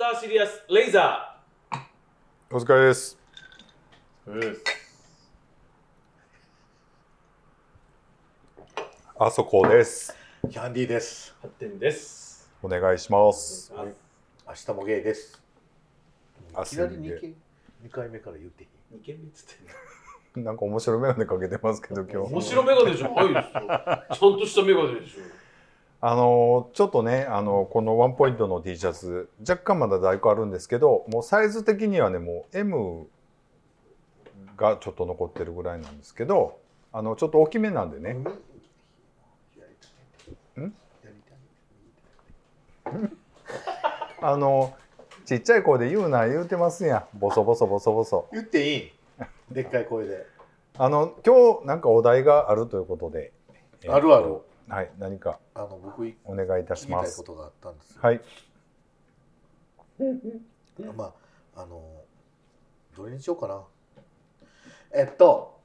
ターシリアスレイザお疲れです。あそこです。キャンディーです。ー発展です。お願いします。はい明日もゲイです。明いきなり日もゲイ2回二回目から言っていい二件目っつってん なんか面白いメガネかけてますけど、今の。日。面白メガネじゃないですよ。ちゃんとしたメガネでしょ。あのちょっとね、あのこのワンポイントの T シャツ、若干まだ在庫あるんですけど、もうサイズ的にはね、もう M がちょっと残ってるぐらいなんですけど、あのちょっと大きめなんでね。ん？あのちっちゃい声で言うな言うてますやん。ボソボソボソボソ。言っていい？でっかい声で。あの今日なんかお題があるということで、えーとあるある。はい、何かあの僕聞お願いいたきします。たいことがあったんですよ。はい、まああのどれにしようかな。えっと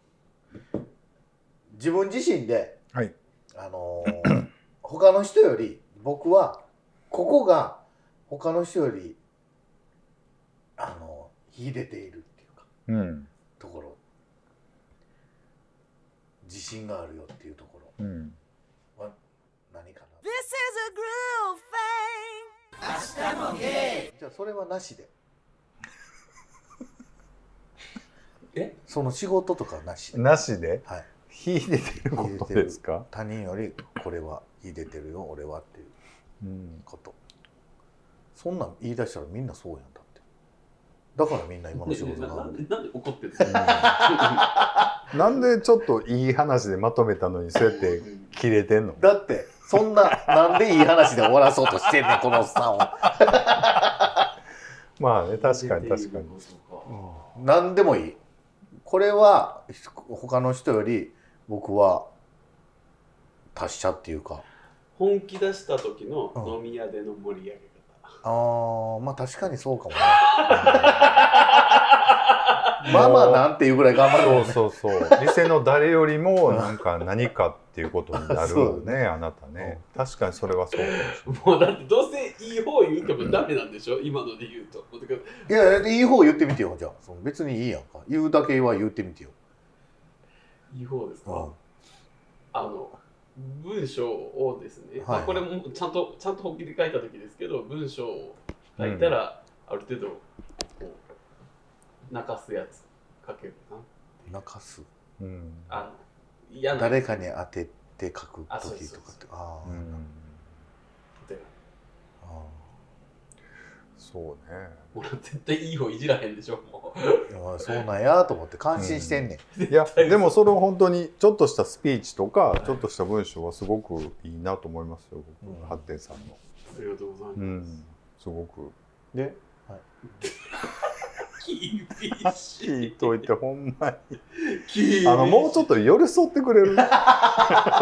自分自身ではい、あの 他の人より僕はここが他の人よりあの秀でているっていうかうん、ところ。自信があるよっていうとこうん、ろは何かな This is a groove thing. じゃあそれはなしで。え？その仕事とかはなし。で、なしで？はい、秀でてることですか？他人よりこれは秀でてるよ俺はっていううん、こと。そんなん言い出したらみんなそうやんだって。だからみんな今の仕事がななんでなんで怒ってるの？なんでちょっといい話でまとめたのにそうやって切れてんの？だってそんななんでいい話で終わらそうとしてんねん このおっさんを。まあね確かに確かに。何でもいい。これは他の人より僕は達者っていうか。本気出した時のうん。飲み屋での盛り上げあーまあ確かにそうかもね ママなんていうぐらい頑張るもんねそうそうそう。店の誰よりもなんか何かっていうことになるそうねあなたね。確かにそれはそうかもしれない。方。もうだってどうせいい方言うてもダメなんでしょ？今ので言うと。いやいい方言ってみてよじゃあその別にいいやんか言うだけは言ってみてよ、いい方ですか？うんあの文章をですね、はい。まあ、これもちゃんとちゃんと本気で書いた時ですけど文章を書いたら、ある程度こう泣かすやつ書けるかな泣かす？うん。あの嫌な誰かに当てて書くあそう時そうそう。とかってああ、うんであそうね。もう絶対いい方いじらへんでしょもうそうなんやと思って感心してんねん、いやでもそれを本当にちょっとしたスピーチとかちょっとした文章はすごくいいなと思いますよ。僕うん発展さんの。ありがとうございます、うん。すごく。で厳し聞いいといてほんまに。あのもうちょっと寄り添ってくれる？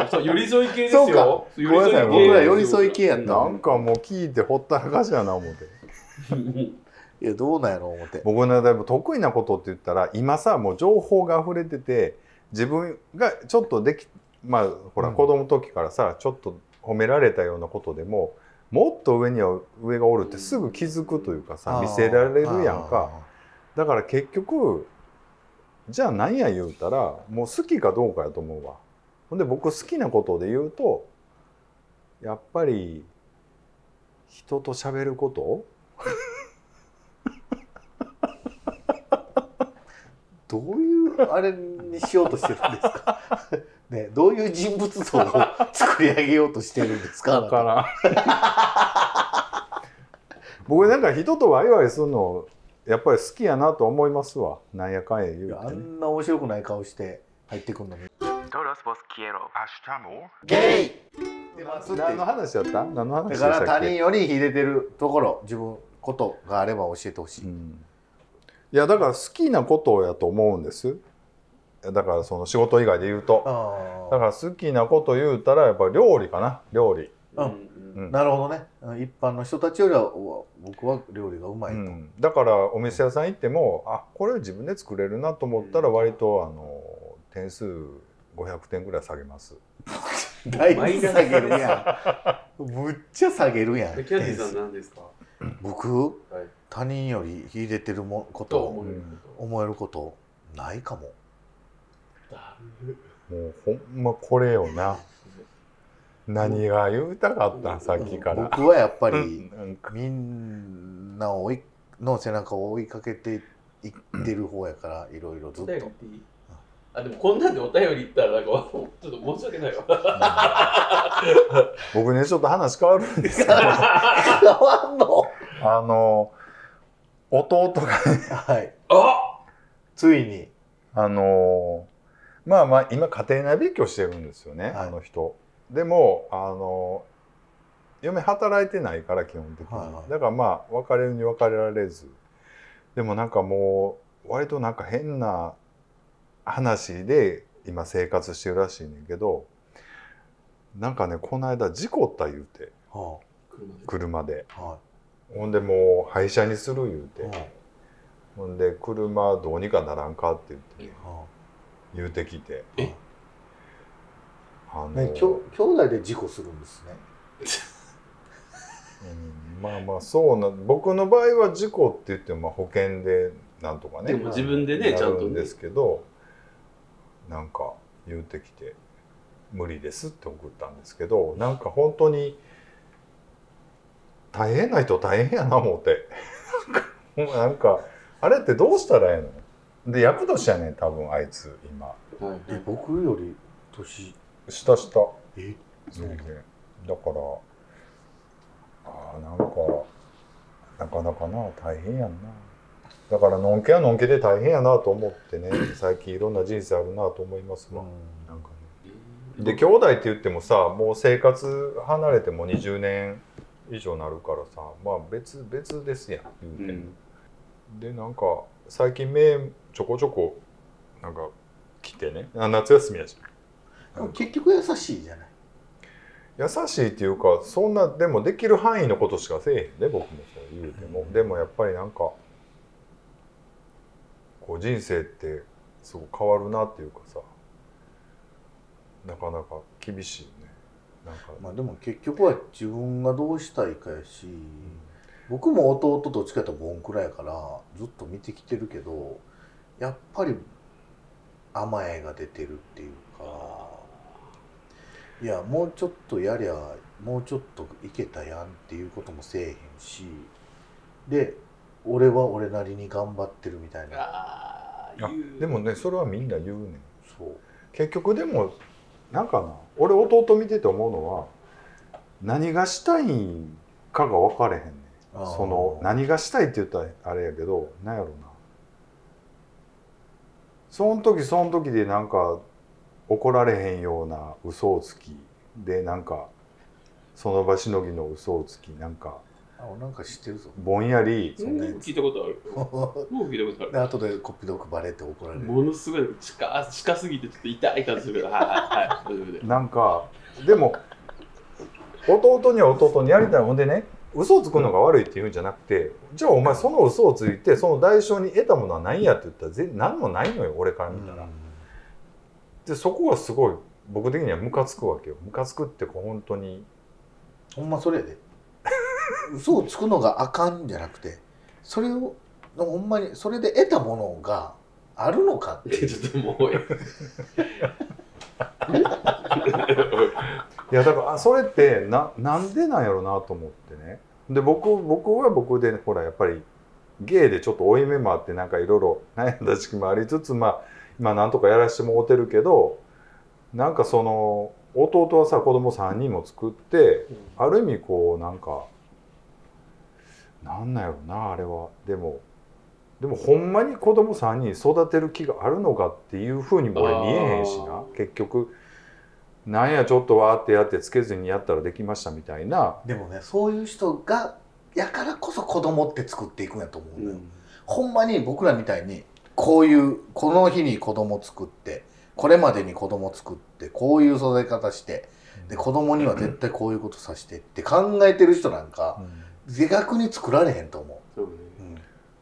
そう寄り添い系ですそうよかごめんなさい僕ら寄り添い系やったなんかもう聞いてほったらかしやな思って。いやどうなんやろ思って。僕のだいぶ得意なことって言ったら今さもう情報が溢れてて自分がちょっとできまあほらうん。子供の時からさ、ちょっと褒められたようなことでももっと上には上がおるってすぐ気づくというかさ、見せられるやんか。だから結局じゃあ何や言うたらもう好きかどうかやと思うわ。ほんで僕好きなことで言うとやっぱり人と喋ること どういうあれにしようとしてるんですか？ねどういう人物像を作り上げようとしてるんですか？だから 僕なんか人とワイワイするのやっぱり好きやなと思いますわ。なんやかんや言いうて、ね、んな面白くない顔して入ってくるの。に.ゲイ！何の話やった？何の話だから他人より秀でてるところ自分ことがあれば教えてほしい、うん、いやだから好きなことやと思うんです。だからその仕事以外で言うと。あだから好きなこと言うたらやっぱ料理かな。料理、うん。うん。なるほどね。一般の人たちよりは僕は料理がうまいと、うん、だからお店屋さん行ってもあこれ自分で作れるなと思ったら割とあの点数500点ぐらい下げます。だいぶ下げるやん。むっちゃ下げるやん。でキャンディーさん何ですか？僕はい。他人より秀でてるもことをと思えることないかも。もうほんまこれよな。何が言うたかったんさっきから。僕はやっぱりみんなを追いの背中を追いかけていってる方やからいろいろずっと。あでもこんなんでお便り言ったらなんかちょっと申し訳ないわ。僕ねちょっと話変わるんですけど 変わんの？あの弟がはい。あついに。あのまあまあ今家庭内別居してるんですよね、はい。あの人。でもあの嫁働いてないから基本的に、はいはい。だからまあ別れるに別れられず。でもなんかもう割となんか変な話で今生活してるらしいねんけどなんかねこの間事故った言うて。は車で。車で。あはほんでもう廃車にする言うて、いはほんで車どうにかならんかって言って。いは言うてきて。え？あのいねきょ兄弟で事故するんですね。うんまあまあそうな僕の場合は事故って言ってもまあ保険でなんとかね。でも自分でねなちゃんとんですけどなんか言うてきて無理ですって送ったんですけどなんか本当に大変な人大変やな思って。なんかあれってどうしたらええの？で役年やねん多分あいつ今。はいえ僕より年下下。え？全然。だからあーなんかなかなかな大変やんな。だからのんけはのんけで大変やなと思ってね。最近いろんな人生あるなと思いますわ、なんかね。で兄弟って言ってもさもう生活離れても20年以上なるからさまあ別別ですやんう言うても、ん。でなんか最近目ちょこちょこなんか来てね。あ夏休みやし。でも結局優しいじゃない。優しいっていうかそんなでもできる範囲のことしかせえへんで僕もそう言うても、うん。でもやっぱりなんかこう人生ってすごく変わるなっていうかさなかなか厳しいよねまあでも結局は自分がどうしたいかやし僕も弟どっちかやったらボンクラやからずっと見てきてるけどやっぱり甘えが出てるっていうかいやもうちょっとやりゃもうちょっといけたやんっていうこともせえへんしで俺は俺なりに頑張ってるみたいな。あーあ言う。でもねそれはみんな言うねん。そう。結局でもなんかな俺弟見てて思うのは何がしたいんかが分かれへんねん。その何がしたいって言ったらあれやけどなんやろな。その時その時でなんか怒られへんような嘘をつきでなんかその場しのぎの嘘をつきなんかあ俺なんか知ってるぞ。ぼんやりそんなやつ。聞いたことある。もう聞いたことある。で後でコピードクバレって怒られる。ものすごい近近すぎてちょっと痛い感じする。けどはいはいはい。大丈夫で。なんかでも弟には弟にやりたいほんでね嘘をつくのが悪いっていうんじゃなくてじゃあお前その嘘をついてその代償に得たものは何やって言ったら全何もないのよ俺から見たら。でそこがすごい僕的にはムカつくわけよ。ムカつくってこう本当に。ほんまそれやで嘘をつくのがあかんじゃなくてそれをほんまにそれで得たものがあるのかってちょっともういやだからあそれってななんでなんやろうなと思ってね。で僕僕は僕でほらやっぱりゲイでちょっと負い目もあってなんかいろいろ悩んだ時期もありつつまあ今なんとかやらしてもらってるけどなんかその弟はさ子供3人も作ってある意味こうなんかなんなんやろなあれは。でもでもほんまに子供3人育てる気があるのかっていうふうにも俺見えへんしな。結局なんやちょっとわーってやってつけずにやったらできましたみたいな。でもねそういう人がやからこそ子供って作っていくんやと思ううんだよ、ん。ほんまに僕らみたいにこういうこの日に子供作ってこれまでに子供作ってこういう育て方してで子供には絶対こういうことさせてって考えてる人なんか自覚に作られへんと思そうね。う、うん、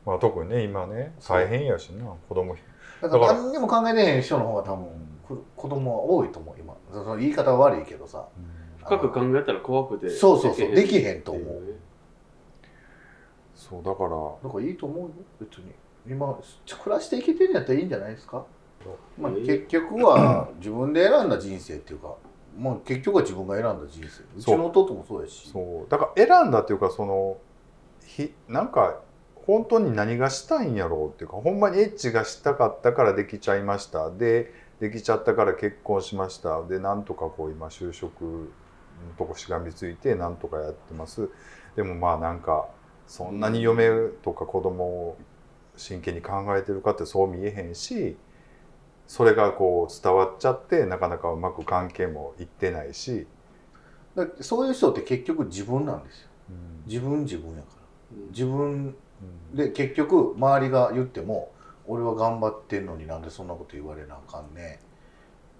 まあ、特にね今ね大変やしな子供だからだから何にも考えてへん人の方が多分く子供は多いと思う今。その言い方は悪いけどさ。深く考えたら怖くてそうそうそうできへんと思う。そそうだからだからいいと思うよ別に。今暮らしていけてるんやったらいいんじゃないですか、まあ、えー結局は自分で選んだ人生っていうか、まあ、結局は自分が選んだ人生。うちの弟もそうやし。そう。だから選んだっていうかそのひなんか本当に何がしたいんやろうっていうかほんまにエッチがしたかったからできちゃいました。でできちゃったから結婚しました。でなんとかこう今就職のとこしがみついてなんとかやってます。でもまあなんかそんなに嫁とか子供を真剣に考えてるかってそう見えへんしそれがこう伝わっちゃってなかなかうまく関係もいってないし、だってそういう人って結局自分なんですよ。うん。自分自分やから。うん。自分うん。で結局周りが言っても俺は頑張ってんのになんでそんなこと言われなあかんね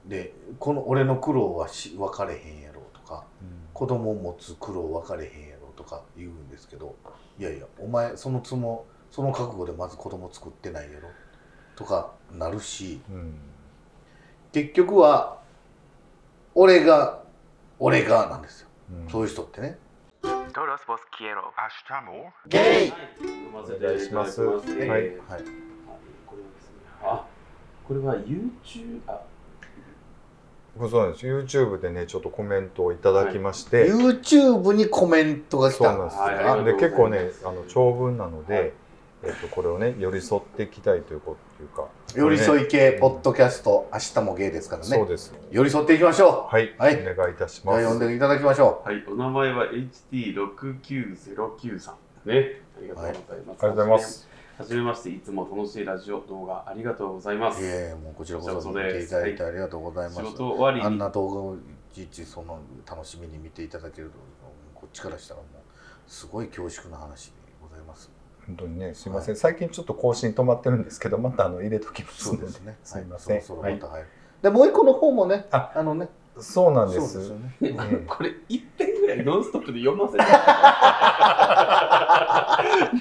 でこの俺の苦労はし分かれへんやろとか子供を持つ苦労分かれへんやろとか言うんですけどいやいやお前そのつもその覚悟でまず子供作ってないやろとかなるしうん。結局は俺が俺がなんですよ。うん。そういう人ってね。Todos vos quiero. ゲイ読ませていただきます。お願いします。えーはい。はい。あこれはですね、あ、これは YouTube、あ、そうなんです。YouTube でねちょっとコメントをいただきまして、YouTube にコメントが来た。そうなんです。よ、はい。で結構ねあの長文なので、はいえっとこれをね寄り添っていきたいというこというか寄り添いい系ポッドキャスト明日もゲイですからね。そうです。寄り添っていきましょはい、はい。お願いいたしうじゃますあ呼んでいただきましょはい、お名前は HT69093 さん。ね。ありがとうございます。ありがとうございます。はじめまして、いつも楽しいラジオ動画ありがとうございます。ういえもうこちらこそ見ていただいてありがとうございます、仕事終わりに。あんな動画をいちいちその楽しみに見ていただけるとこっちからしたらもうすごい恐縮な話本当にねすいません、最近ちょっと更新止まってるんですけどまたあの入れときますので。そうですね。すいません、はい、そろそろまた入る、でもう一個の方もねああのねそうなんです。ですよね。ええ。これ一遍ぐらいノンストップで読ませて。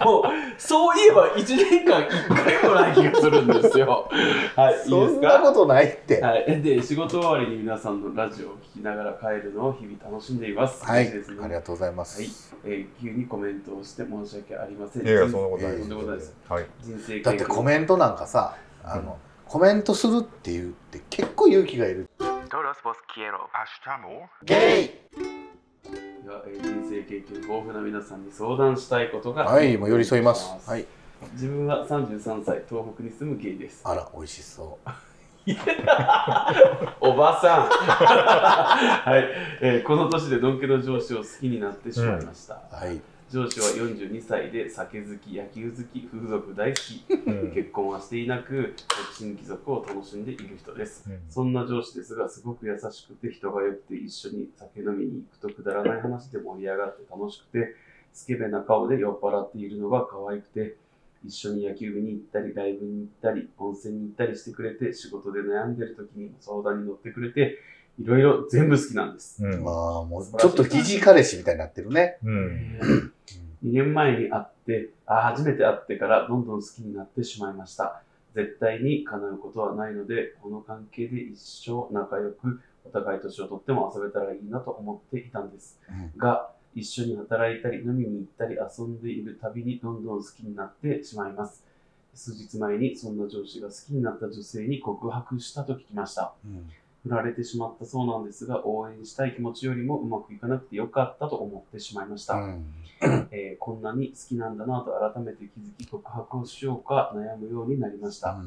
もうそういえば1年間1回もない気がするんですよ。はい。いいそんなことないって。はい、で仕事終わりに皆さんのラジオを聞きながら帰るのを日々楽しんでいます。はい、ね。ありがとうございます、はい。えー急にコメントをして申し訳ありません。いやいやそんなことないです。そんなことないです。はい。人生だってコメンントなんかさあの、コメントするっていうって結構勇気がいる Todos vos quiero. ゲイ！が、えー人生経験豊富な皆さんに相談したいことがはいもう寄り添います。はい。自分は33歳東北に住むゲイです。あら美味しそう。おばさん。はい、えーこの年でのんけの上司を好きになってしまいました。はい上司は42歳で酒好き、野球好き、風俗大好き、うん結婚はしていなく、独身貴族を楽しんでいる人です。うんそんな上司ですが、すごく優しくて人が良くて一緒に酒飲みに行くとくだらない話で盛り上がって楽しくて、スケベな顔で酔っ払っているのが可愛くて、一緒に野球部に行ったり、ライブに行ったり、温泉に行ったりしてくれて、仕事で悩んでる時に相談に乗ってくれて、いろいろ全部好きなんです。うんまあもうちょっと疑似彼氏みたいになってるねうん2年前に会って、あ初めて会ってからどんどん好きになってしまいました。絶対に叶うことはないので、この関係で一生仲良く、お互い年をとっても遊べたらいいなと思っていたんです。うんが、一緒に働いたり飲みに行ったり遊んでいるたびにどんどん好きになってしまいます。数日前にそんな上司が好きになった女性に告白したと聞きました。うん振られてしまったそうなんですが、応援したい気持ちよりもうまくいかなくてよかったと思ってしまいました。うんえーこんなに好きなんだなと改めて気づき告白をしようか悩むようになりました。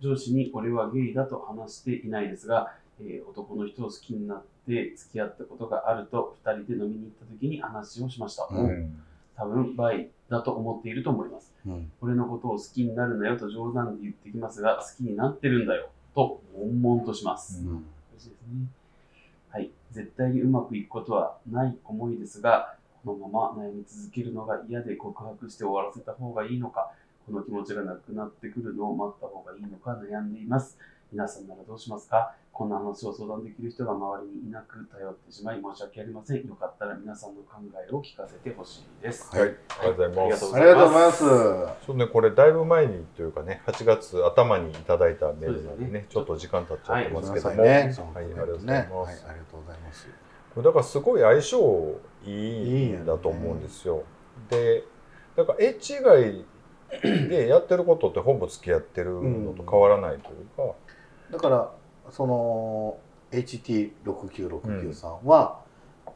上司に俺はゲイだと話していないですが、えー男の人を好きになって付き合ったことがあると2人で飲みに行った時に話をしました。ううん多分バイだと思っていると思います。うん俺のことを好きになるなよと冗談で言ってきますが、好きになってるんだよと悶々とします。うん嬉しいですね。はい。絶対にうまくいくことはない思いですが、このまま悩み続けるのが嫌で告白して終わらせた方がいいのか、この気持ちがなくなってくるのを待った方がいいのか悩んでいます。皆さんならどうしますか？こんな話を相談できる人が周りにいなく頼ってしまい申し訳ありません。よかったら皆さんの考えを聞かせてほしいです。はいはい、ありがとうございます。ありがとうございますそうね、これだいぶ前にというかね、8月頭にいただいたメールなんでね、ちょっと時間経っちゃってますけども、さいね。はい、ありがとうございねます。はい、ありがとうございます。これだからすごい相性いいんだと思うんですよ。で、だからエッチ以外でやってることってほぼ付き合ってるのと変わらないというか、だからその HT6969 さんは、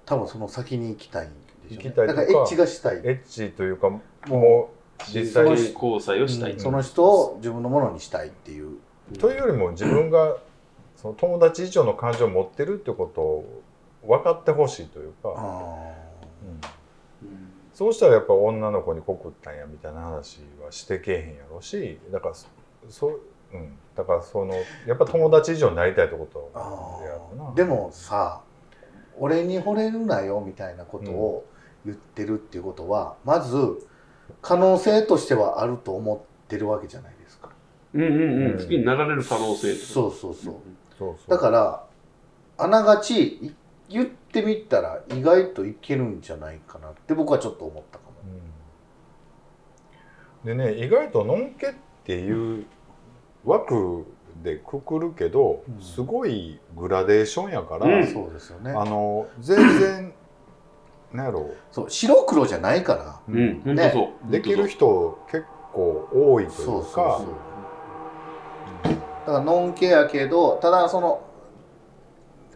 多分その先に行きたいんでしょうね。行きたいとかだからエッチがしたい。エッチというかもう実際に交際をしたい。その人を自分のものにしたいっていう。というよりも自分がその友達以上の感情を持ってるってことを分かってほしいというか、うんうん。そうしたらやっぱ女の子に告ったんやみたいな話はしてけえへんやろしだからそそう、うん、だからそのやっぱ友達以上になりたいってことあでもさ俺に惚れるなよみたいなことを言ってるっていうことは、まず可能性としてはあると思ってるわけじゃないですか。うんうんううん。ん。好きになられる可能性。そうそうそう。そうそう。だからあながちい言ってみたら意外といけるんじゃないかなって僕はちょっと思ったかも。うん。でね意外とのんけっていう枠でくくるけど、うん。すごいグラデーションやから、うん。そうですよね。あの全然 なんやろ。そう白黒じゃないから。ううん、本当そう。できる人結構多いというかそうそうそうだからノンケやけどただその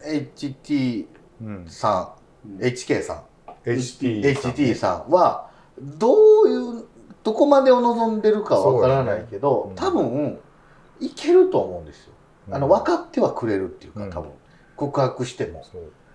HT うん、さんうん。HK さん HT HT さんはどういうどこまでを望んでるかはわからないけど、多そうよね。分いけると思うんですよ。あの分かっってはくれるっていうかうん。多分。告白しても。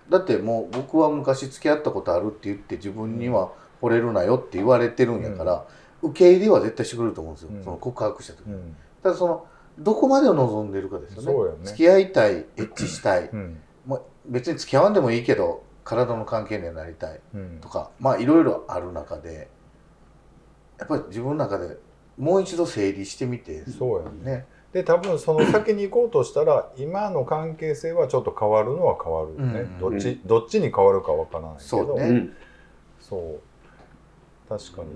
だってもう僕は昔付き合ったことあるって言って自分には惚れるなよって言われてるんやから、受け入れは絶対してくれると思うんですよ、うん。その告白した時、うん。ただそのどこまでを望んでるかですよね。ね。付き合いたいエッチしたい。うん。もう別に付き合わんでもいいけど体の関係にはなりたい。うん。とかまあいろいろある中でやっぱり自分の中でもう一度整理してみて。そうやね。ねで多分その先に行こうとしたら今の関係性はちょっと変わるのは変わるよね、うん。どっちどっちに変わるかわからないけど。そうね。うん。そう。確かにね。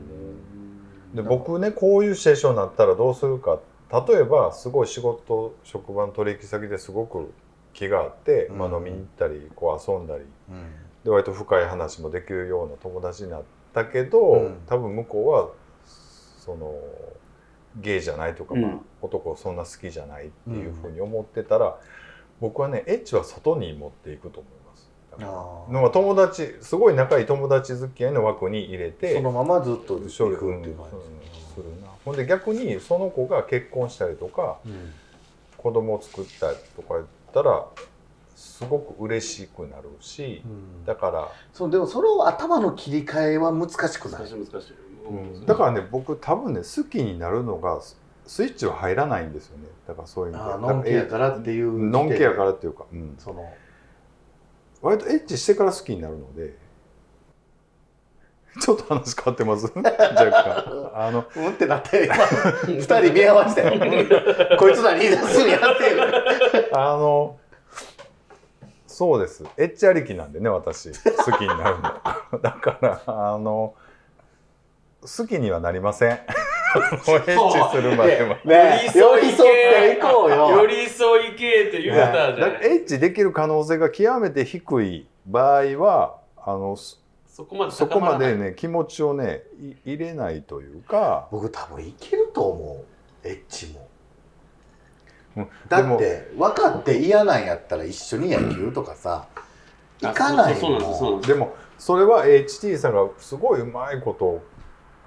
で僕ねこういうシチュエーションになったらどうするか。例えばすごい仕事職場の取引先ですごく気があって、まあ、うん飲みに行ったりこう遊んだり。うん。で割と深い話もできるような友達になったけど、うん。多分向こうはそのゲイじゃないとか、うん。まあ、男そんな好きじゃないっていうふうに思ってたら、僕はねエッチは外に持っていくと思います。だからあ友達すごい仲いい友達付き合いの枠に入れてそのままずっと行くって勝いう利感するな。ほんで逆にその子が結婚したりとかじ、うん。子供を作ったりとか言ったらすごく嬉しくなるしだから、そうでもその頭の切り替えは難しくない。難しい難しい。うん。だからね僕多分ね好きになるのがススイッチは入らないんですよね。だからそういう意味で。あーノンケやからっていうえノンケやからっていうか、うん。その。割とエッチしてから好きになるので。ちょっと話変わってます？若干。あのうんってなって今二人見合わせたよこいつら言い出すんやっていう。あのそうです。エッチありきなんでね私。好きになるの。だからあの好きにはなりません。もうエッチするまでは。ね寄り添っていこうよ。寄り添い系って言うたじゃだからエッチできる可能性が極めて低い場合はあのそそこまでそこまでね気持ちをねい入れないというか。僕多分いけると思う。エッチも。うん。だって分かって嫌なんやったら一緒に野球とかさあ行かないそうそうそうなんですそうなんですでもそれは HT さんがすごいうまいこと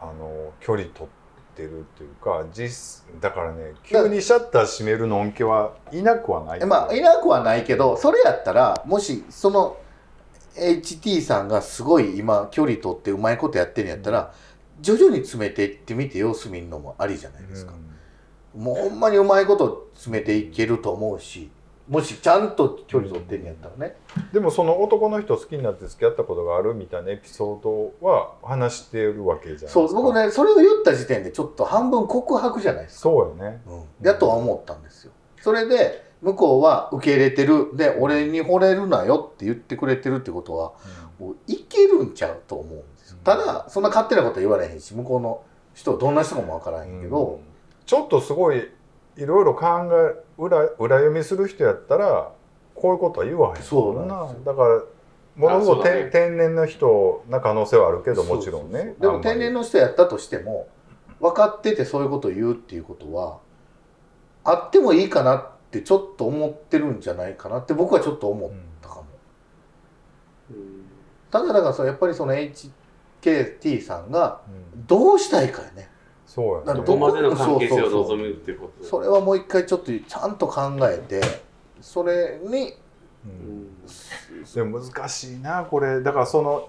あの距離取ってるっていうか実だからね急にシャッター閉めるのんけはいなくはないえまあいなくはないけどそれやったらもしその HT さんがすごい今距離取ってうまいことやってるんやったら、徐々に詰めていってみて様子見るのもありじゃないですか、もうほんまにうまいこと詰めていけると思うしもしちゃんと距離取ってんやったらね、うんでもその男の人好きになって付き合ったことがあるみたいなエピソードは話してるわけじゃないですか。そう僕ねそれを言った時点でちょっと半分告白じゃないですか、そうよね。うん、やとは思ったんですよ。それで向こうは受け入れてる。で俺に惚れるなよって言ってくれてるってことはもういけるんちゃうと思うんですよ。ただそんな勝手なこと言われへんし向こうの人どんな人かもわからへんけど、うん。ちょっとすごいいろいろ考え裏裏読みする人やったらこういうことは言わへん。そうなんですよ。だからものすごく天天然の人な可能性はあるけどもちろんね。でも天然の人やったとしても分かっててそういうことを言うっていうことはあってもいいかなってちょっと思ってるんじゃないかなって僕はちょっと思ったかも、うん。ただだからやっぱりその HKT さんがうん。どうしたいかやねそうやね。だからどこまでの関係性を望むっていうこと。それはもう一回ちょっとちゃんと考えてそれにうん。でも難しいなこれ。だからその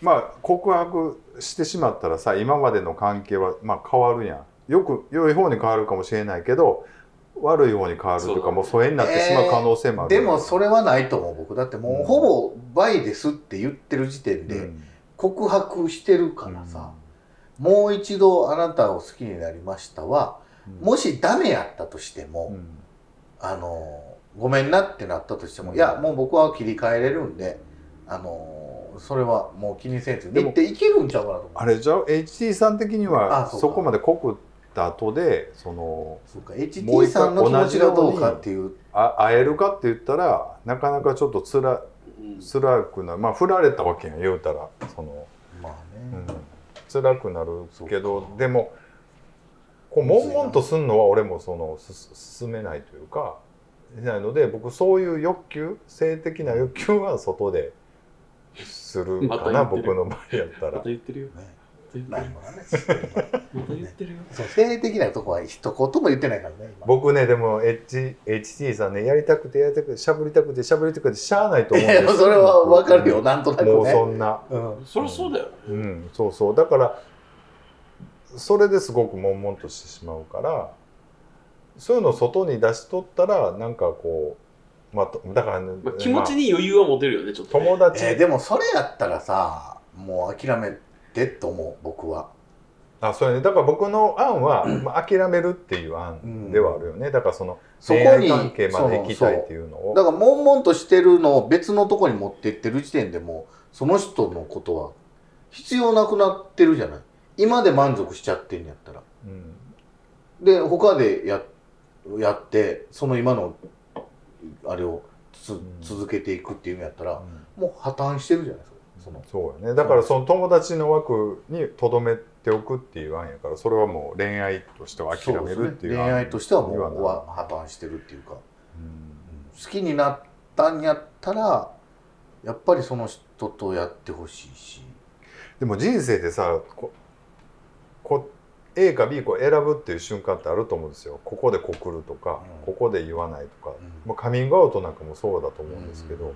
まあ告白してしまったらさ今までの関係はまあ変わるやん。よく良い方に変わるかもしれないけど悪い方に変わるというかもう疎遠になってしまう可能性もある、でもそれはないと思う僕。だってもうほぼ倍ですって言ってる時点でうん。告白してるからさ、もう一度あなたを好きになりましたはうん。もしダメやったとしても、うん。あのごめんなってなったとしても、うん。いやもう僕は切り替えれるんであのそれはもう気にせずでも言っていけるんちゃうかなと思う。あれじゃあ HT さん的にはあそこまで告った後でそのそうか。もう HT 一回さんの気持ちがどうかっていう。あ会えるかって言ったらなかなかちょっとつらうん。辛くなまあ振られたわけやん言うたらその、辛くなるけそどでもこう悶々とすんのは俺もそのす進めないというかしないので僕そういう欲求性的な欲求は外でするまかな、僕の場合やったまらた言ってるよ。言って。るよない言ってるよ。そう性的なとこは一言も言ってないからね今。僕ねでも H HT さんねやりたくてやりたくてしゃぶりたくてしゃぶりたくてしゃあないと思うんいですやそれはわかるよなんとなくね。もうそんな。うん。そりゃそうだよ。うんそうそう。だからそれですごく悶々としてしまうからそういうのを外に出しとったらなんかこうまあとだからね、まあ、気持ちまに余裕は持てるよね、ちょっあと、ね。友達、えーでもそれやったらさもう諦めてと思う僕は。あそうやね。だから僕の案は、まあ、諦めるっていう案ではあるよね、だからそのそこに関係まで行きたいっていうのを。だから悶々としてるのを別のとこに持ってってる時点でもうその人のことは必要なくなってるじゃない。今で満足しちゃってんやったら。うん。で他でややってその今のあれをつん。続けていくっていうんやったらうん。もう破綻してるじゃないですかその。そうやね。だからその友達の枠にとどめておくっていう案やからそれはもう恋愛としては諦めるっていうね。恋愛としてはもうは破綻してるっていうか。うん。好きになったんやったらやっぱりその人とやってほしいし。でも人生でさここ A か B か選ぶっていう瞬間ってあると思うんですよ。ここで告るとか、うん。ここで言わないとか、うん。もうカミングアウトなんかもそうだと思うんですけど、うん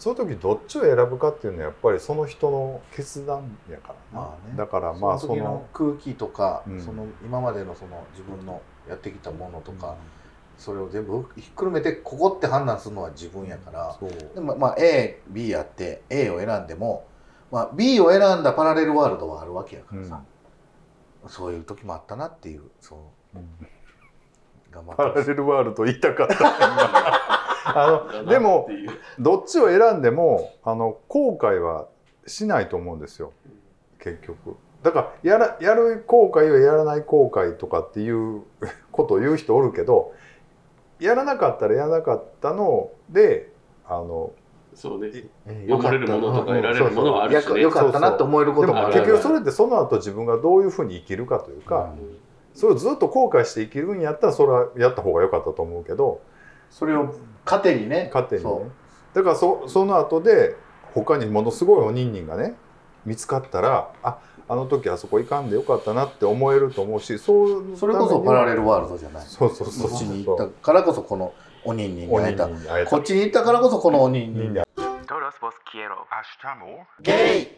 その時どっちを選ぶかっていうのはやっぱりその人の決断やからな、まあね。だからまあその空気とか、うん。その今までのその自分のやってきたものとか、それを全部ひっくるめてここって判断するのは自分やから、そう。でもまあ AB やって A を選んでも、まあ、B を選んだパラレルワールドはあるわけやからさ、そういう時もあったなっていうそう。うん。頑張パラってほしいレルワールド言いたかったあのでもどっちを選んでもあの後悔はしないと思うんですよ。結局。だからやらやる後悔はやらない後悔とかっていう ことを言う人おるけどやらなかったらやらなかったのであのそうね。え分かれるものとか得られるものはあるしね。よよかったなって思えることもある。結局それってその後自分がどういうふうに生きるかというか、それをずっと後悔して生きるんやったらそれはやった方が良かったと思うけどそれを糧にね。勝手にね。そだからそその後で他にものすごいおにんにんがね見つかったらああの時あそこ行かんでよかったなって思えると思うしそううそれこそパラレルワールドじゃない。そうそうそうこっちに行ったからこそこのおにんにんにおにん会えた。にんに会えた。こっちに行ったからこそこのおに。ん。にんに Todos vos quiero. ゲイ。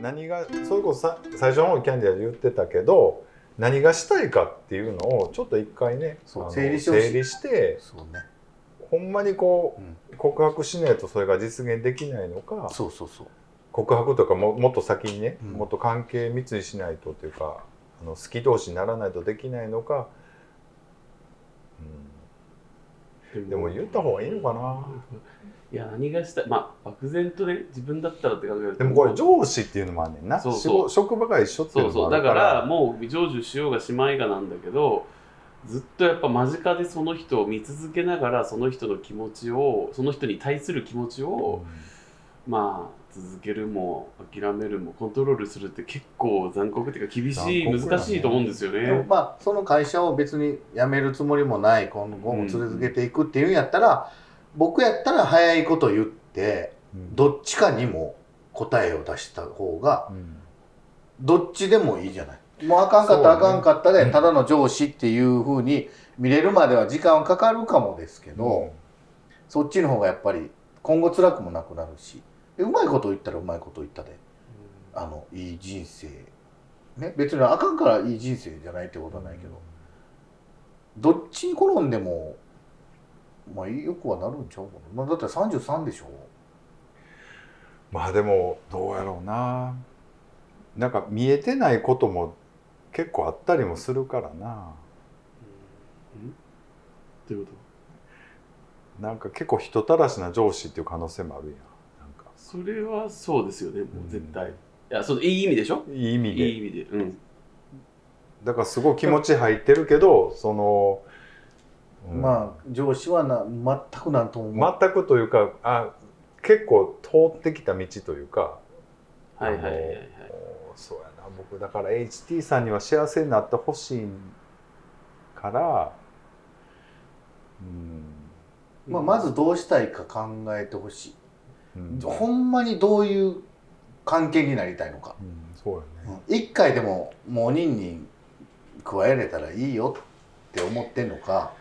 何がそれこそさ最初のキャンディアで言ってたけど何がしたいかっていうのをちょっと一回ね整理してそうね。ほんまにこうん。う告白しないとそれが実現できないのかそうそうそう。告白とかももっと先にね、うん。もっと関係密にしないとというかあの好き同士にならないとできないのか、うん、でも言った方がいいのかないや、何がしたい。まあ、漠然とね、自分だったらって考えると。でもこれ上司っていうのもあんねんなそうそう職場が一緒っていうそうそう。だか、のもあるからもう成就しようがしまいがなんだけど、ずっとやっぱ間近でその人を見続けながらその人の気持ちをその人に対する気持ちを、まあ続けるも諦めるもコントロールするって結構残酷っていうか厳しい、ね難しいと思うんですよでもね。まあその会社を別に辞めるつもりもない今後も続けていくっていうんやったら、僕やったら早いこと言ってうん。どっちかにも答えを出した方がうん。どっちでもいいじゃない。もうあかんかったらあかんかったで、ただの上司っていうふうに見れるまでは時間はかかるかもですけど、そっちの方がやっぱり今後辛くもなくなるし。でうまいこと言ったらうまいこと言ったで。あのいい人生。ね別にあかんからいい人生じゃないってことはないけど。どっちに転んでもまあよくはなるんちゃうかな、まあ、だって33でしょ。まあでもどうやろうな。なんか見えてないことも結構あったりもするからな。うん。どういうこなんか結構人たらしな上司っていう可能性もあるやん。なんか。とそれはそうですよねもうんう絶対。いやそのいい意味でしょ？いい意味で。いい意味で。うん。だからすごい気持ち入ってるけどその、うんまあ上司はな全くなんとも思う。全くというかあ結構通ってきた道というかはいはいはいはい。そうやな。僕だから HT さんには幸せになってほしいからうん。まあ、まずどうしたいか考えてほしい、うん。ほんまにどういう関係になりたいのか、うんそうやね、一回でももう任に加えれたらいいよって思ってんのか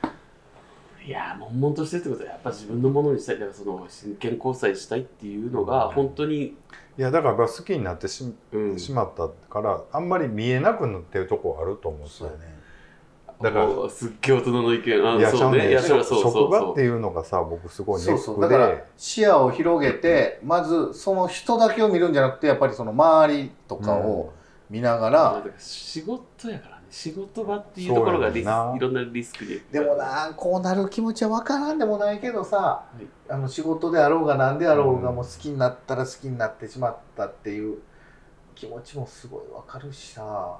いや悶々としてるってことはやっぱ自分のものにしたいだからその真剣交際したいっていうのが本当に、いやだから好きになってし,、うん、しまったからあんまり見えなくなってるとこあると思うんですよ。ね。だからすっげえ大人の意見。あいやそうね。いやしそそうそう。職場そうっていうのがさ僕すごいネそうそう。ックでだから視野を広げてまずその人だけを見るんじゃなくてやっぱりその周りとかを見ながら、まあだから仕事やからね仕事場っていうところがリスいろんなリスクで。でもなこうなる気持ちは分からんでもないけどさ、い。あの仕事であろうが何であろうが、うん。もう好きになったら好きになってしまったっていう気持ちもすごい分かるしさ。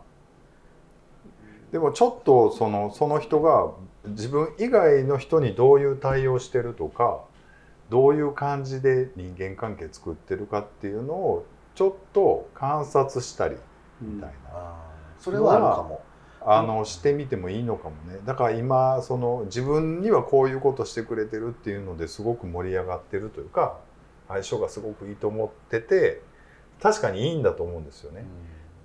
でもちょっとそのその人が自分以外の人にどういう対応してるとかどういう感じで人間関係作ってるかっていうのをちょっと観察したりみたいな、それはあるかも。あのしてみてもいいのかもね。だから今その自分にはこういうことしてくれてるっていうのですごく盛り上がってるというか相性がすごくいいと思ってて確かにいいんだと思うんですよね。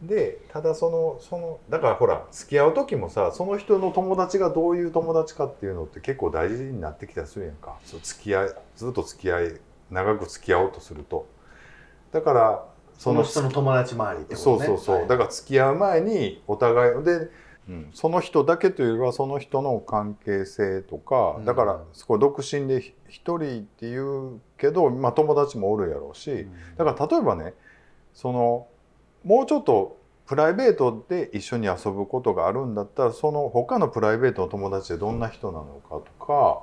でただそのそのだからほら付き合う時もさその人の友達がどういう友達かっていうのって結構大事になってきたりするやんか。そう付き合いずっと付き合い長く付き合おうとすると。だからその人の友達周りってことね。そうそうそう、はい。だから付き合う前にお互いで、うん、その人だけというよりはその人の関係性とか、うん。だからすごい独身で一人っていうけど、まあ、友達もおるやろうし、だから例えばねそのもうちょっとプライベートで一緒に遊ぶことがあるんだったらその他のプライベートの友達でどんな人なのかとか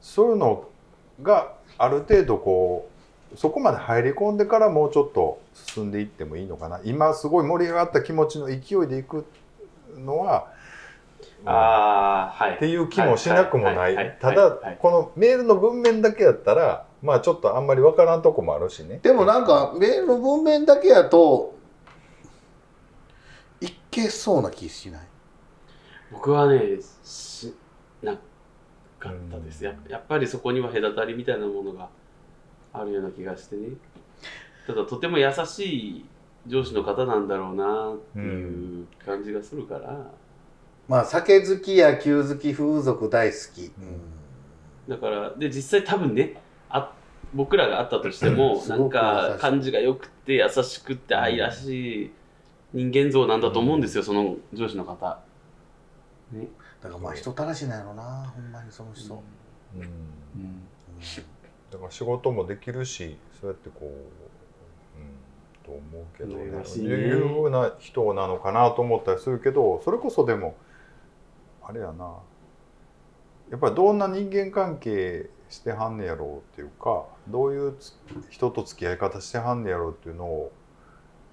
そういうのがある程度こうそこまで入り込んでからもうちょっと進んでいってもいいのかな。今すごい盛り上がった気持ちの勢いでいくのは、ああはい。っていう気もしなくもなはいただこのメールの文面だけやったらまあちょっとあんまりわからんとこもあるしね。でもなんかメールの文面だけやといけそうな気しない？僕はねしなかったです。ややっぱりそこには隔たりみたいなものがあるような気がしてね。ただとても優しい上司の方なんだろうなっていう感じがするから、まあ酒好き野球好き風俗大好き。だからで実際多分ねあ僕らが会ったとしてもすなんか感じが良くて優しくて愛らしい人間像なんだと思うんですよ、その上司の方。ね。だからまあ人たらしなんやろなほんまにその人。うん。うん。だから仕事もできるしそうやってこう、うん、と思うけどね。いうような人なのかなと思ったりするけどそれこそでもあれやな。やっぱりどんな人間関係してはんねやろうっていうかどういうつ人と付き合い方してはんねやろうっていうのを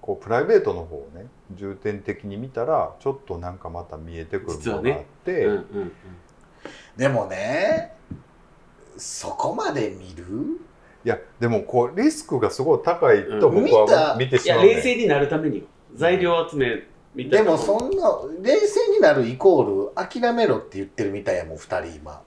こうプライベートの方をね重点的に見たらちょっとなんかまた見えてくるものがあって、うんうんうん。でもねそこまで見る？いやでもこうリスクがすごい高いとうん。僕は見ていやしまう、ね。冷静になるためによ材料集めみたいな。でもそんな冷静になるイコール諦めろって言ってるみたいやもん2人今。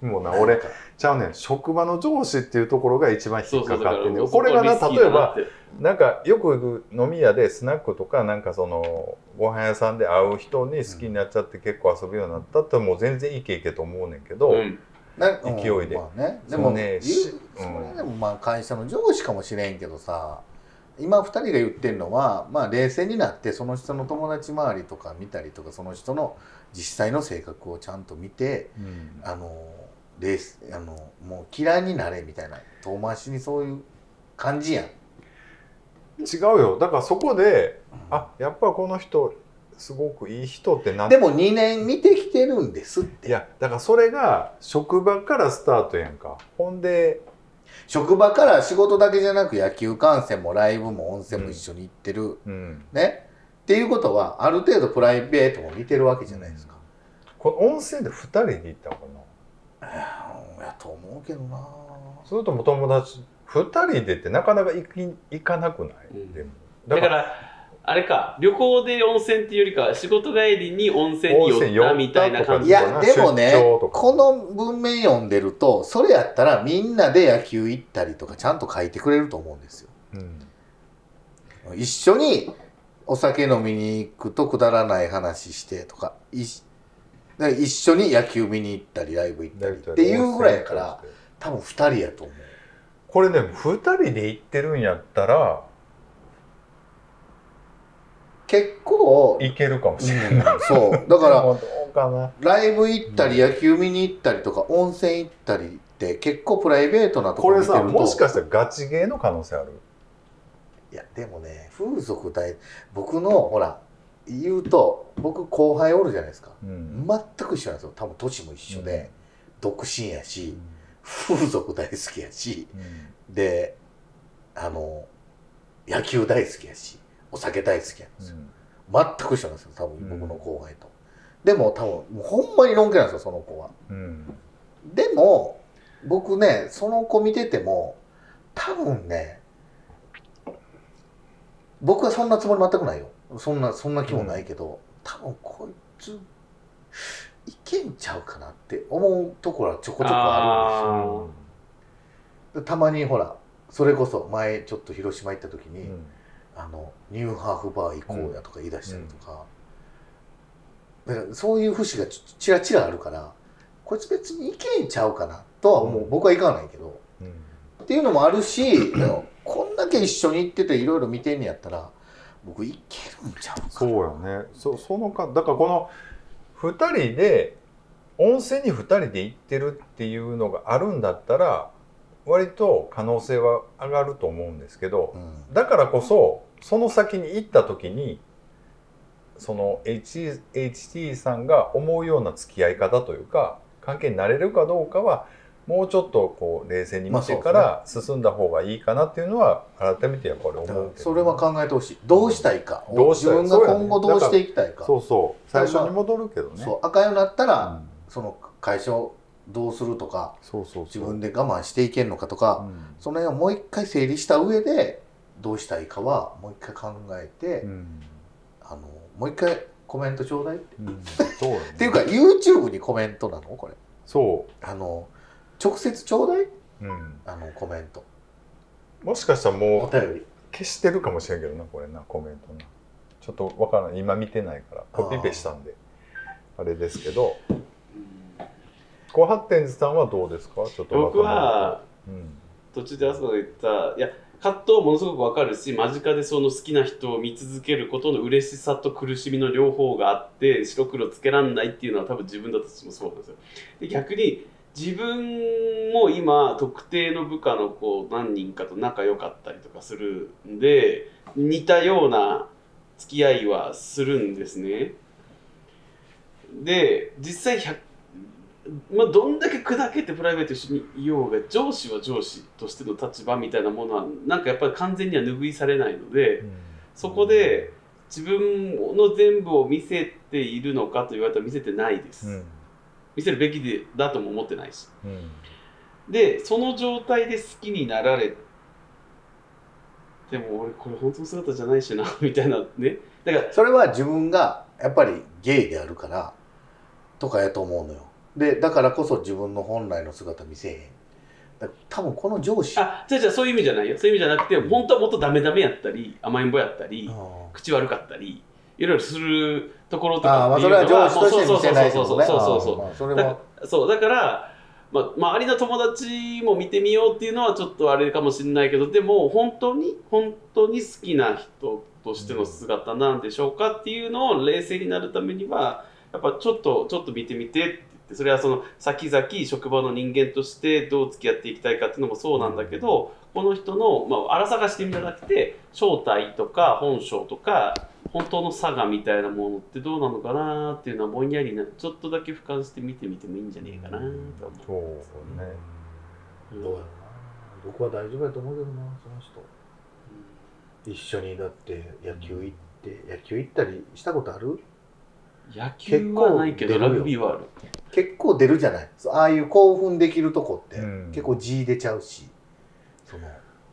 でもな俺ちゃうねん。職場の上司っていうところが一番引っかかってんねん。これがな例えばなんかよく行く飲み屋でスナックとかなんかそのご飯屋さんで会う人に好きになっちゃって結構遊ぶようになったってもう全然いけいけと思うねんけど、うん。な勢いで。うんまあね、でもね。それでもまあ会社の上司かもしれんけどさ今2人が言ってるのは、まあ、冷静になってその人の友達周りとか見たりとかその人の実際の性格をちゃんと見てうん。あのあのもう嫌いになれみたいな遠回しにそういう感じやん。違うよ。だからそこであやっぱこの人すごくいい人ってなって。でも2年見てきてるんですって。いやだからそれが職場からスタートやんか。ほんで職場から仕事だけじゃなく野球観戦もライブも温泉も一緒に行ってる、うん。ね。っていうことはある程度プライベートも見てるわけじゃないですか。この温泉で2人で行ったのかな？うんやと思うけどな。それとも友達2人でってなかなか行き行かなくない、うん。でも。だからあれか旅行で温泉っていうよりかは仕事帰りに温泉に寄ったみたいな感いじ温泉寄ったとか。やでもねこの文面読んでるとそれやったらみんなで野球行ったりとかちゃんと書いてくれると思うんですよ。うん一緒にお酒飲みに行くとくだらない話してとかいで一緒に野球見に行ったりライブ行ったりっていうぐらいやから多分2人やと思う。これね2人で行ってるんやったら結構、いけるかもしれない、うんそう。だからでもどうかな。ライブ行ったり野球見に行ったりとか温泉行ったりって結構プライベートなとここれさろ見てると。もしかしたらガチゲーの可能性ある？いやでもね風俗大僕のほら言うと僕後輩おるじゃないですか。うん。全く一緒なんですよ。多分年も一緒で、独身やし風俗大好きやしであの野球大好きやしお酒大好きやんですよ、全く一緒なんですよ多分僕の後輩と、でも多分もうほんまにロン毛なんですよその子は。うん。でも僕ねその子見てても多分ね僕はそんなつもり全くないよ。そんなそんな気もないけど、多分こいついけんちゃうかなって思うところはちょこちょこあるんですよ。でたまにほらそれこそ前ちょっと広島行った時に、あのニューハーフバー行こうやとか言い出したりとか,、だからそういう節がちちらちらあるからこいつ別にいけんちゃうかなとはもう。僕はいかないけど、うん。っていうのもあるし こんだけ一緒に行ってていろいろ見てんねやったら僕いけるんちゃうかな。そうよね。そそのかだからこの2人で温泉に2人で行ってるっていうのがあるんだったら割と可能性は上がると思うんですけどうん。だからこそその先に行った時にその H HT さんが思うような付き合い方というか関係になれるかどうかはもうちょっとこう冷静に見てから進んだ方がいいかなっていうのは改めてやっぱり思うそれは考えてほしい。どうしたいか。どうしたい。自分が今後どうしていきたいか。そうそう。最初に戻るけどね。そう赤いになったら、うん。その会社をどうするとかそうそうそう。自分で我慢していけるのかとか、うん。その辺をもう一回整理した上でどうしたいかはもう一回考えて、うん。あのもう一回コメントちょうだいって。うん。そうよね。っていうか YouTube にコメントなの？これ。そあの直接ちょうだい、う、うん、あのコメント。もしかしたらおもう消してるかもしれんけどなこれなコメントな。ちょっとわからない今見てないから。コピペしたんで。あれですけど高発展寺さんはどうですか？ちょっと僕はうん。途中であそこが言ったいや葛藤ものすごくわかるし間近でその好きな人を見続けることの嬉しさと苦しみの両方があって白黒つけらんないっていうのは多分自分だとしてもそうなんですよ。で逆に自分も今特定の部下の子何人かと仲良かったりとかするんで似たような付き合いはするんですね。で実際100まあ、どんだけ砕けてプライベート一緒にいようが上司は上司としての立場みたいなものはなんかやっぱり完全には拭いされないのでそこで自分の全部を見せているのかと言われたら見せてないです、うん。見せるべきでだとも思ってないし。うん。でその状態で好きになられでも俺これ本当の姿じゃないしなみたいなね。だからそれは自分がやっぱりゲイであるからとかやと思うのよでだからこそ自分の本来の姿見せへん。だ多分この上司あじゃあじゃあそういう意味じゃないよ。そういう意味じゃなくて本当はもっとダメダメやったり甘えん坊やったりあ口悪かったりいろいろするところとあまあそかっていうのれは上司として見せないってそうそうそうそうそう。そうそうだから、まあ、周りの友達も見てみようっていうのはちょっとあれかもしれないけどでも本当に本当に好きな人としての姿なんでしょうかっていうのを冷静になるためにはやっぱちょっとちょっと見てみてって言ってそれはその先々職場の人間としてどう付き合っていきたいかっていうのもそうなんだけどこの人の、まあ、荒探してみたじゃなくて正体とか本性とか本当の差がみたいなものってどうなのかなっていうのはぼんやりなちょっとだけ俯瞰して見てみてもいいんじゃねえかなと思う。そうね。うん。どうやろな。僕は大丈夫やと思うけどなその人。一緒にだって野球行って野球行ったりしたことある？野球はないけどラ結構出るよ。グビーはある。結構出るじゃない？ああいう興奮できるとこって、うん。結構 G 出ちゃうしその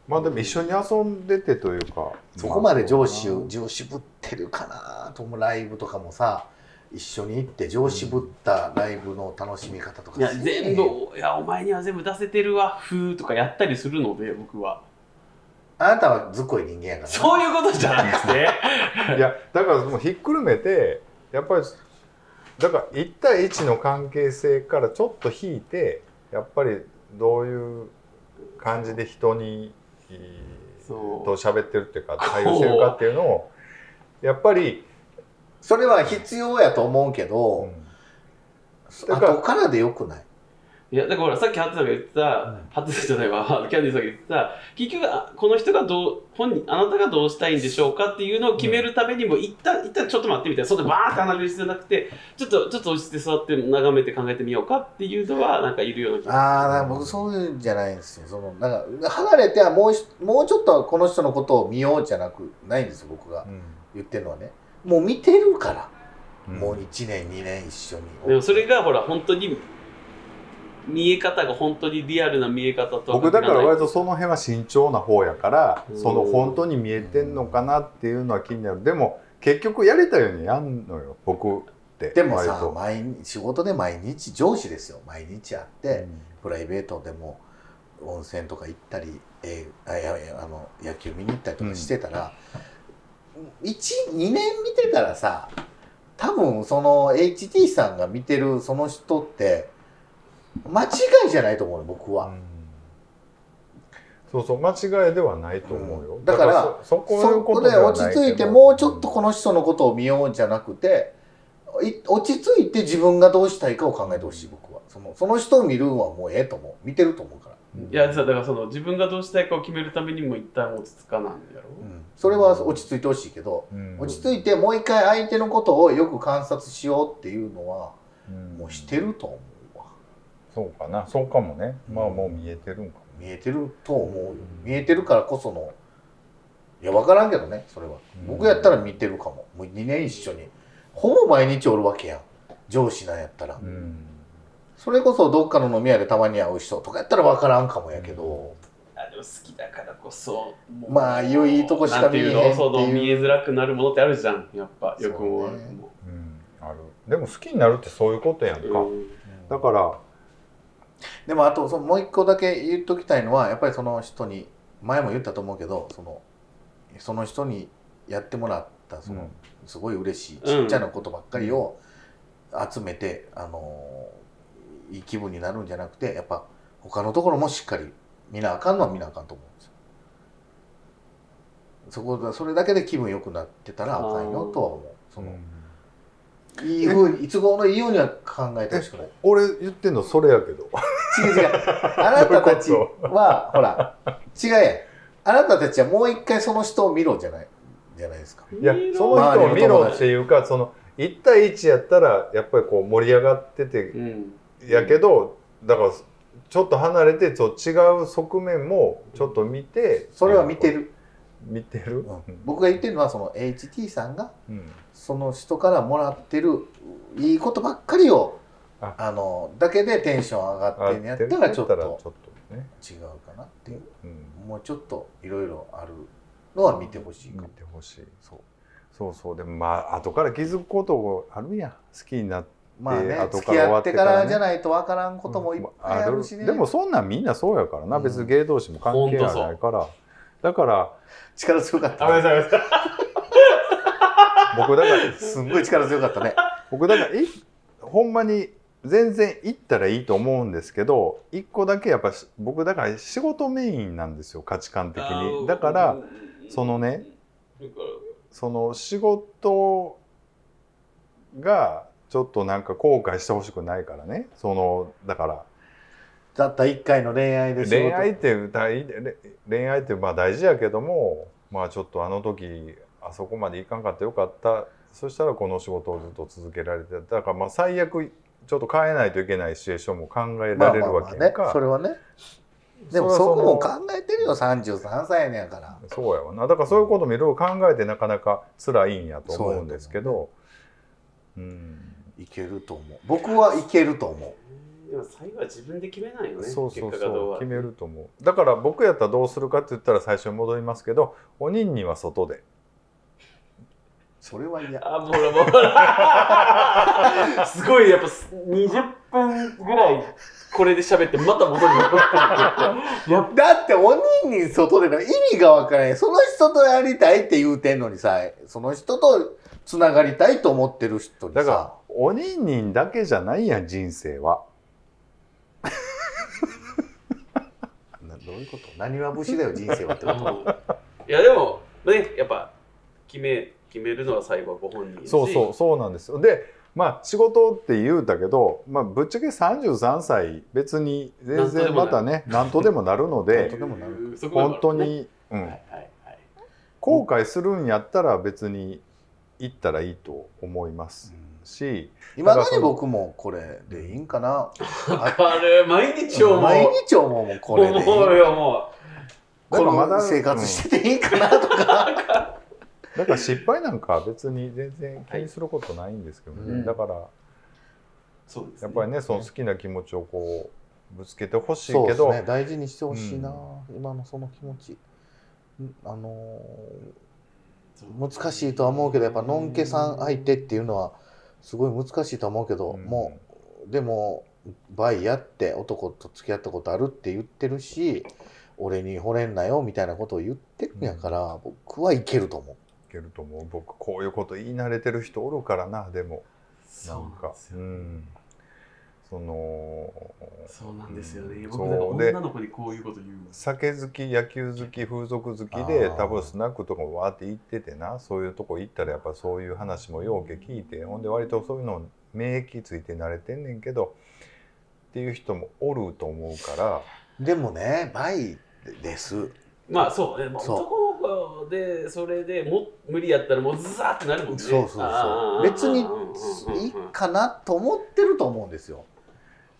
まあでも一緒に遊んでてというか。そこまで上司まあを上司ぶってるかなと思うライブとかもさ一緒に行って上司ぶったライブの楽しみ方とかいや全部いやお前には全部出せてるわふーとかやったりするので僕は。あなたはずっこい人間やからな。そういうことじゃなくて。いやだからもうひっくるめてやっぱりだから1対1の関係性からちょっと引いてやっぱりどういう感じで人にと喋ってるっていうか対応してるかっていうのをやっぱり、それは必要やと思うけうど、ん。だから後からでよくない？いやだからほらさっきハッツさんが言ってた、ハッツさんじゃないわ。キャンディーさんが言ってた結局あこの人がどう本人あなたがどうしたいんでしょうかっていうのを決めるためにも、一旦一旦ちょっと待ってみたいな。それでバーって離れる必要なくてちょっとちょっと落ち着いて座って眺めて考えてみようかっていうのはなんかいるような気がああだから僕そういうんじゃないんですよ。そのなんか離れてはもうしもうちょっとこの人のことを見ようじゃなくないんですよ僕が言ってるのはね。もう見てるから、うん。もう1年2年一緒に。でもそれがほら本当に見え方が本当にリアルな見え方とは僕だから限割とその辺は慎重な方やからうん。その本当に見えてんのかなっていうのは気になる。でも結局やりたいようにやんのよ僕って。でもさ毎日仕事で毎日上司ですよ。毎日会って、うん。プライベートでも温泉とか行ったり、えーあいやあの野球見に行ったりとかしてたら、12年見てたらさ多分その HT さんが見てるその人って間違いじゃないと思うの僕は。うん。そうそう間違いではないと思うよ、うん。だからそそこで落ち着いてもうちょっとこの人のことを見ようじゃなくてい落ち着いて自分がどうしたいかを考えてほしい僕は。そのその人を見るのはもうええと思う。見てると思うから、いやさだからその自分がどうしたいかを決めるためにも一旦落ち着かなんやろ、うん。それは落ち着いてほしいけどうん。落ち着いてもう一回相手のことをよく観察しようっていうのはうん。もうしてると思う。わそうかな。そうかもね。まあもう見えてるんかも。見えてると思うよ。見えてるからこそのいや分からんけどねそれは。うん。僕やったら見てるかも。もう2年一緒に。ほぼ毎日おるわけやん。上司なんやったら。うん。それこそどっかの飲み屋でたまに会う人とかやったら分からんかもやけど、あでも好きだからこそまあ良いとこしか見えへんっていう。ないうのその見えづらくなるものってあるじゃん。やっぱよくも。悪くもうん。ある。でも好きになるってそういうことやんか、うん。だからでもあとそのもう一個だけ言っときたいのはやっぱりその人に前も言ったと思うけどそのその人にやってもらったその、すごい嬉しいちっちゃなことばっかりを集めて、あのいい気分になるんじゃなくてやっぱ他のところもしっかり見なあかんのは見なあかんと思うんですよ。そこがそれだけで気分良くなってたらあかんよとは思う。そのいいふうにいつ頃のいいようには考えてほしくない。俺言ってんのそれやけど違う違う。あなたたちはほら違うやん。あなたたちはもう一回その人を見ろじゃないじゃないですか。いやその人を見ろっていうかその1対1やったらやっぱりこう盛り上がっててうんやけどだからちょっと離れてそう違う側面もちょっと見てそれは見てる、見てる、僕が言ってるのはその HT さんがうんその人からもらってるいいことばっかりをあ。あのだけでテンション上がってんやったらちょっとやたらちょっとね、違うかなっていう。うん、もうちょっといろいろあるのは見てほしいか見もてほしい。そう。そうそう。でもまあ後から気づくことあるやん。好きになってまあね後付き合っててから終わっかねかららじゃないとわからんこともいっぱいあるしね、でもそんなんみんなそうやからな、うん。別に芸同士も関係はないから。だから力強かった、あごめんなね、さい。僕だからすんごい力強かったね。僕だからいほんまに全然行ったらいいと思うんですけど一個だけやっぱし僕だから仕事メインなんですよ価値観的に。だからそのねその仕事がちょっとなんか後悔してほしくないからね。そのだから。たった一回の恋愛で仕事恋愛って恋愛ってまあ大事やけどもまあちょっとあの時あそこまでいかんかったよかった。そしたらこの仕事をずっと続けられてだからまあ最悪ちょっと変えないといけないシチュエーションも考えられるわけやんか、まあまあまあね、それはね。でもそこも考えてるよ33歳やねんから。そうやわな。だからそういうこともいろいろ考えてなかなか辛いんやと思うんですけど。うん。いけると思う。僕はいけると思でも最後は自分で決めないよねそうそうそう決めると思う。だから僕やったらどうするかって言ったら最初に戻りますけどおにんには外で。うそれは嫌。あもうほらもう。すごいやっぱ20分ぐらいこれで喋ってまた戻り戻って だっておにんに外での意味がわからない。その人とやりたいって言うてんのにさその人とつながりたいと思ってる人にだからさおにんにんだけじゃないやん人生は。などういうこと？何は節だよ人生はってこと？いやでもねやっぱ決め決めるのは最後はご本人そうそうそうなんですよ。でまあ仕事って言うたけど、まあ、ぶっちゃけ33歳別に全然またね何とでもなるので とでもなる。そこまで本当に、うん。はいはいはい。後悔するんやったら別に行ったらいいと思いますし、今まで僕もこれでいいんかな。わかる。毎日思う。毎日思うもんこれでいい。思うよもこだからまだの生活してていいかなとか、だから失敗なんかは別に全然気にすることないんですけどね、うん。だからうそうですやっぱりねその好きな気持ちをこうぶつけてほしいけど、ね。大事にしてほしいな、う今のその気持ち。んあのー難しいとは思うけどやっぱのんけさん相手っていうのはすごい難しいとは思うけど、うん。もうでもバイやって男と付き合ったことあるって言ってるし俺に惚れんなよみたいなことを言ってるんやから、僕はいけると思う。いけると思う。僕こういうこと言い慣れてる人おるからな。でも。そうんなんなかですようん。その。そうなんですよね。うん。僕女の子にこういうこと言う酒好き野球好き風俗好きで多分スナックとかもわーって行っててな。そういうとこ行ったらやっぱそういう話もようけ聞いて。ほんで割とそういうの免疫ついて慣れてんねんけど。っていう人もおると思うから。でもねバイです。まあそう。ね、まあ、そうでそれでも無理やったらもうズザーってなるもんね。そうそうそう。別にいいかなと思ってると思うんですよ。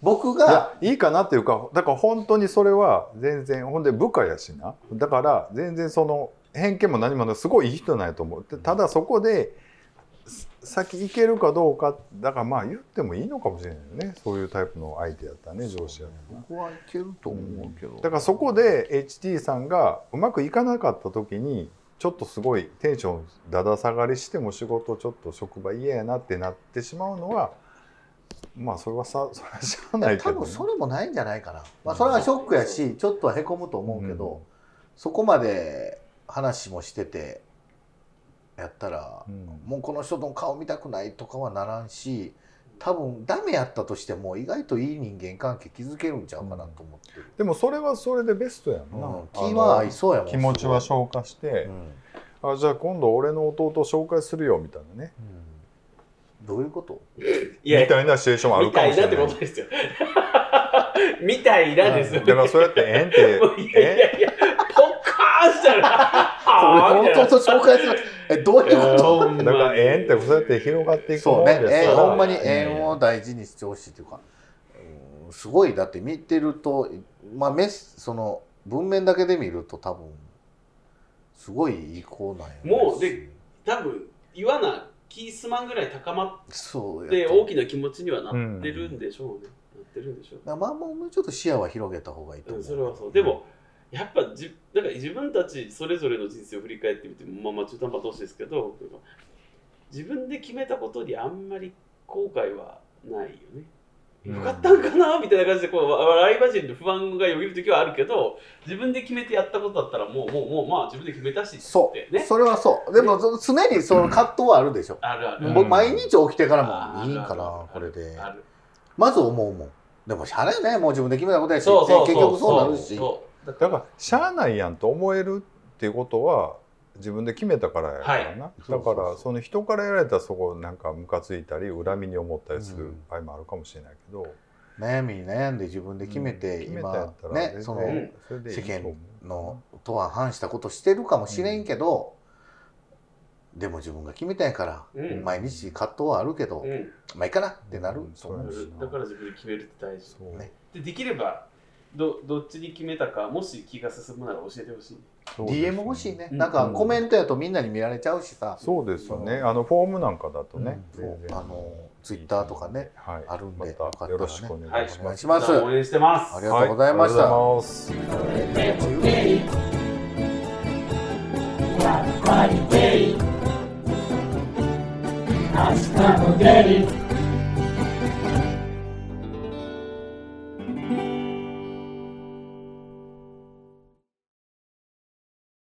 僕いやがいいかなっていうかだから本当にそれは全然ほんで部下やしな。だから全然その偏見も何もない。すごいいい人なんやと思う。でただそこです先行けるかどうかだからまあ言ってもいいのかもしれないよね。そういうタイプの相手やったらね。上司やったら。僕はいけると思うけど、だからそこで HT さんがうまくいかなかった時にちょっとすごいテンションだだ下がりしても仕事ちょっと職場嫌やなってなってしまうのはまあそれはさそれはしゃあないけ多ど、ね、分それもないんじゃないかな、まあ、それはショックやしちょっとはへこむと思うけど、そこまで話もしててやったら、うん。もうこの人の顔見たくないとかはならんし多分ダメやったとしても意外といい人間関係築けるんちゃうかなと思ってる、でもそれはそれでベストやんな、うん、気は合いそうやもん気持ちは消化してう、んあじゃあ今度俺の弟を紹介するよみたいなね。うん。どういうこと？いやみたいなシチュエーションもあるみたいなってかもしれないことですよ。みたいなです。よだからそうやってええんって。いやいやいやポッカーンしたらはぁみたいな俺弟紹介する。えどういうこと？ほんまにだからええんってそうやって広がっていくそうねもんですから。縁ほんまに縁を大事にしてほしいというか、うんすごい。だって見てるとまあメスその文面だけで見ると多分すごいいい子なんやもうで多分言わな気すまんぐらい高まそうって。大きな気持ちにはなってるんでしょうね、なってるんでしょう。まあまあもうちょっと視野は広げた方がいいと思う、うん、それはそう。でもやっぱじなんか自分たちそれぞれの人生を振り返ってみてもまあまあ中途半端同士ですけど自分で決めたことにあんまり後悔はないよね。よかったんかなみたいな感じでこう笑い話に不安がよぎる時はあるけど自分で決めてやったことだったらもうもうもうまあ自分で決めたしそう、ってね。それはそう。でもそ常にその葛藤はあるでしょ、あるある、うん僕毎日起きてからもいいんある。かなあるこれで。ある。まず思うもん。でもしゃあないよね。もう自分で決めたことやし。そうそうそう。結局そうなるし。そうだだからしゃあないやんと思えるっていうことは自分で決めたからやからな、そうそうそう。だからその人からやられたらそこなんかムカついたり恨みに思ったりする場合もあるかもしれないけど、悩みに悩んで自分で決めて、決めたや今ったらねその世間うのとは反したことしてるかもしれんけど、でも自分が決めたんやから、うん。毎日葛藤はあるけど、うん。まあいいかなってなるう。ん。と思うし、だから自分で決めるって大事。ね。でできればどどっちに決めたかもし気が進むなら教えてほしい。ね。DM 欲しいね、うん。なんかコメントやとみんなに見られちゃうしさ、そうですよね。あのフォームなんかだとね、うん。あのツイッターとかね。はい、あるんでまたよろしくお願いします、お願いします。じゃあ応援してます。ありがとうございました、はい明日もゲイ